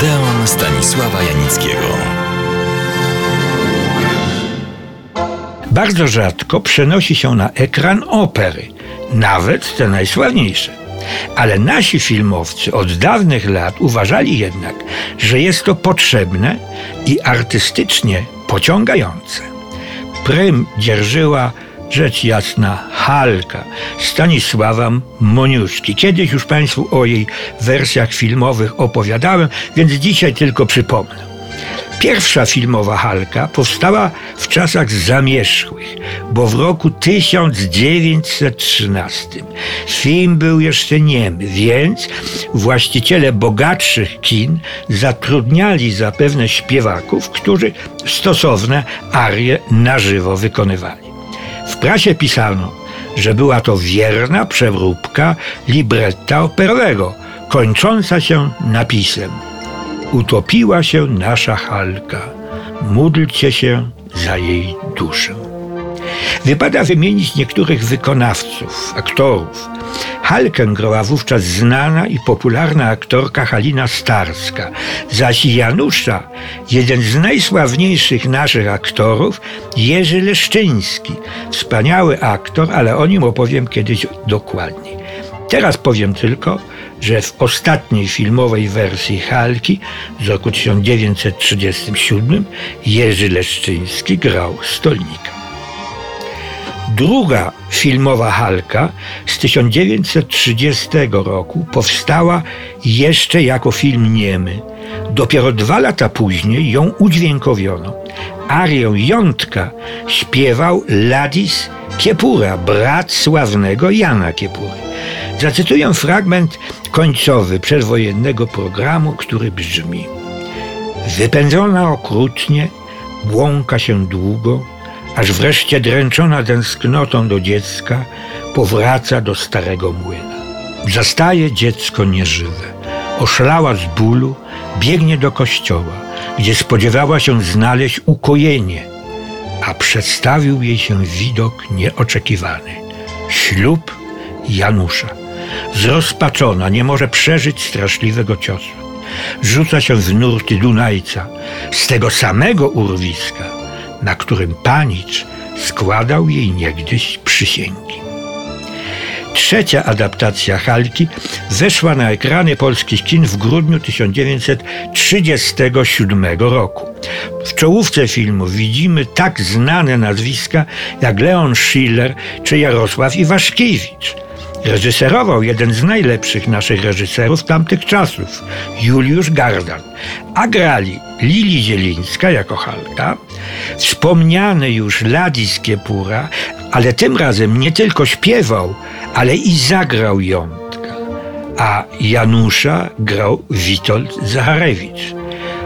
Odeon Stanisława Janickiego. Bardzo rzadko przenosi się na ekran opery, nawet te najsławniejsze. Ale nasi filmowcy od dawnych lat uważali jednak, że jest to potrzebne i artystycznie pociągające. Prym dzierżyła rzecz jasna Halka Stanisława Moniuszki. Kiedyś już Państwu o jej wersjach filmowych opowiadałem, więc dzisiaj tylko przypomnę. Pierwsza filmowa Halka powstała w czasach zamierzchłych, bo w roku 1913 film był jeszcze niemy, więc właściciele bogatszych kin zatrudniali zapewne śpiewaków, którzy stosowne arie na żywo wykonywali. Prasie pisano, że była to wierna przeróbka libretta operowego, kończąca się napisem Utopiła się nasza Halka, módlcie się za jej duszę. Wypada wymienić niektórych wykonawców, aktorów. Halkę grała wówczas znana i popularna aktorka Halina Starska, zaś Janusza, jeden z najsławniejszych naszych aktorów, Jerzy Leszczyński. Wspaniały aktor, ale o nim opowiem kiedyś dokładniej. Teraz powiem tylko, że w ostatniej filmowej wersji Halki z roku 1937 Jerzy Leszczyński grał stolnika. Druga filmowa Halka z 1930 roku powstała jeszcze jako film niemy. Dopiero dwa lata później ją udźwiękowiono. Arię Jątka śpiewał Ladis Kiepura, brat sławnego Jana Kiepury. Zacytuję fragment końcowy przedwojennego programu, który brzmi: Wypędzona okrutnie, błąka się długo, aż wreszcie dręczona tęsknotą do dziecka powraca do starego młyna. Zastaje dziecko nieżywe, oszlała z bólu, biegnie do kościoła, gdzie spodziewała się znaleźć ukojenie, a przedstawił jej się widok nieoczekiwany. Ślub Janusza. Zrozpaczona, nie może przeżyć straszliwego ciosu. Rzuca się w nurty Dunajca, z tego samego urwiska, na którym panicz składał jej niegdyś przysięgi. Trzecia adaptacja Halki weszła na ekrany polskich kin w grudniu 1937 roku. W czołówce filmu widzimy tak znane nazwiska jak Leon Schiller czy Jarosław Iwaszkiewicz. Reżyserował jeden z najlepszych naszych reżyserów tamtych czasów, Juliusz Gardan. A grali Lili Zielińska jako Halka, wspomniany już Ladis Kiepura, ale tym razem nie tylko śpiewał, ale i zagrał jątka. A Janusza grał Witold Zacharewicz.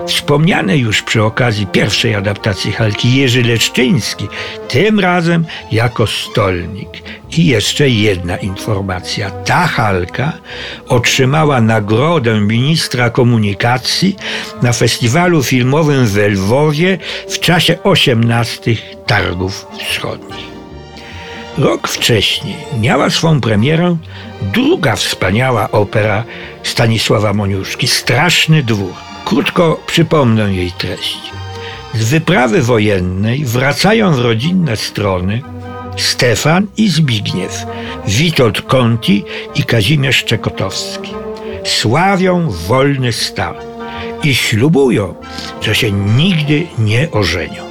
Wspomniany już przy okazji pierwszej adaptacji Halki Jerzy Leszczyński, tym razem jako stolnik. I jeszcze jedna informacja. Ta Halka otrzymała nagrodę ministra komunikacji na festiwalu filmowym w Lwowie w czasie 18 targów wschodnich. Rok wcześniej miała swą premierę druga wspaniała opera Stanisława Moniuszki Straszny Dwór. Krótko przypomnę jej treść. Z wyprawy wojennej wracają w rodzinne strony Stefan i Zbigniew, Witold Conti i Kazimierz Czekotowski. Sławią wolny stan i ślubują, że się nigdy nie ożenią.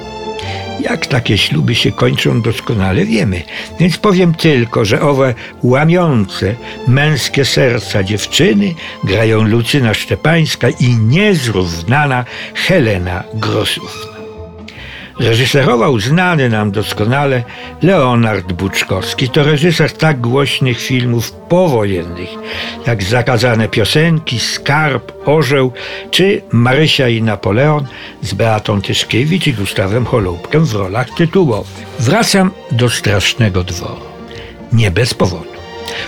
Jak takie śluby się kończą, doskonale wiemy. Więc powiem tylko, że owe łamiące męskie serca dziewczyny grają Lucyna Szczepańska i niezrównana Helena Grosówna. Reżyserował znany nam doskonale Leonard Buczkowski. To reżyser tak głośnych filmów powojennych, jak Zakazane piosenki, Skarb, Orzeł czy Marysia i Napoleon z Beatą Tyszkiewicz i Gustawem Holubkiem w rolach tytułowych. Wracam do Strasznego Dworu. Nie bez powodu.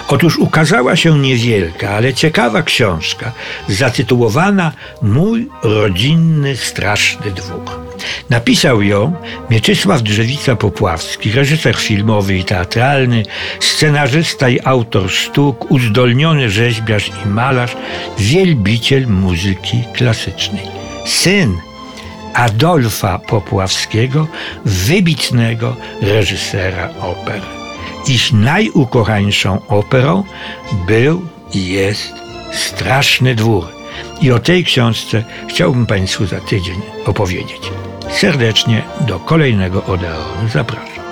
Otóż ukazała się niewielka, ale ciekawa książka zatytułowana Mój rodzinny straszny dwór. Napisał ją Mieczysław Drzewica-Popławski, reżyser filmowy i teatralny, scenarzysta i autor sztuk, uzdolniony rzeźbiarz i malarz, wielbiciel muzyki klasycznej. Syn Adolfa Popławskiego, wybitnego reżysera oper. Ich najukochańszą operą był i jest Straszny Dwór. I o tej książce chciałbym Państwu za tydzień opowiedzieć. Serdecznie do kolejnego Odeonu zapraszam.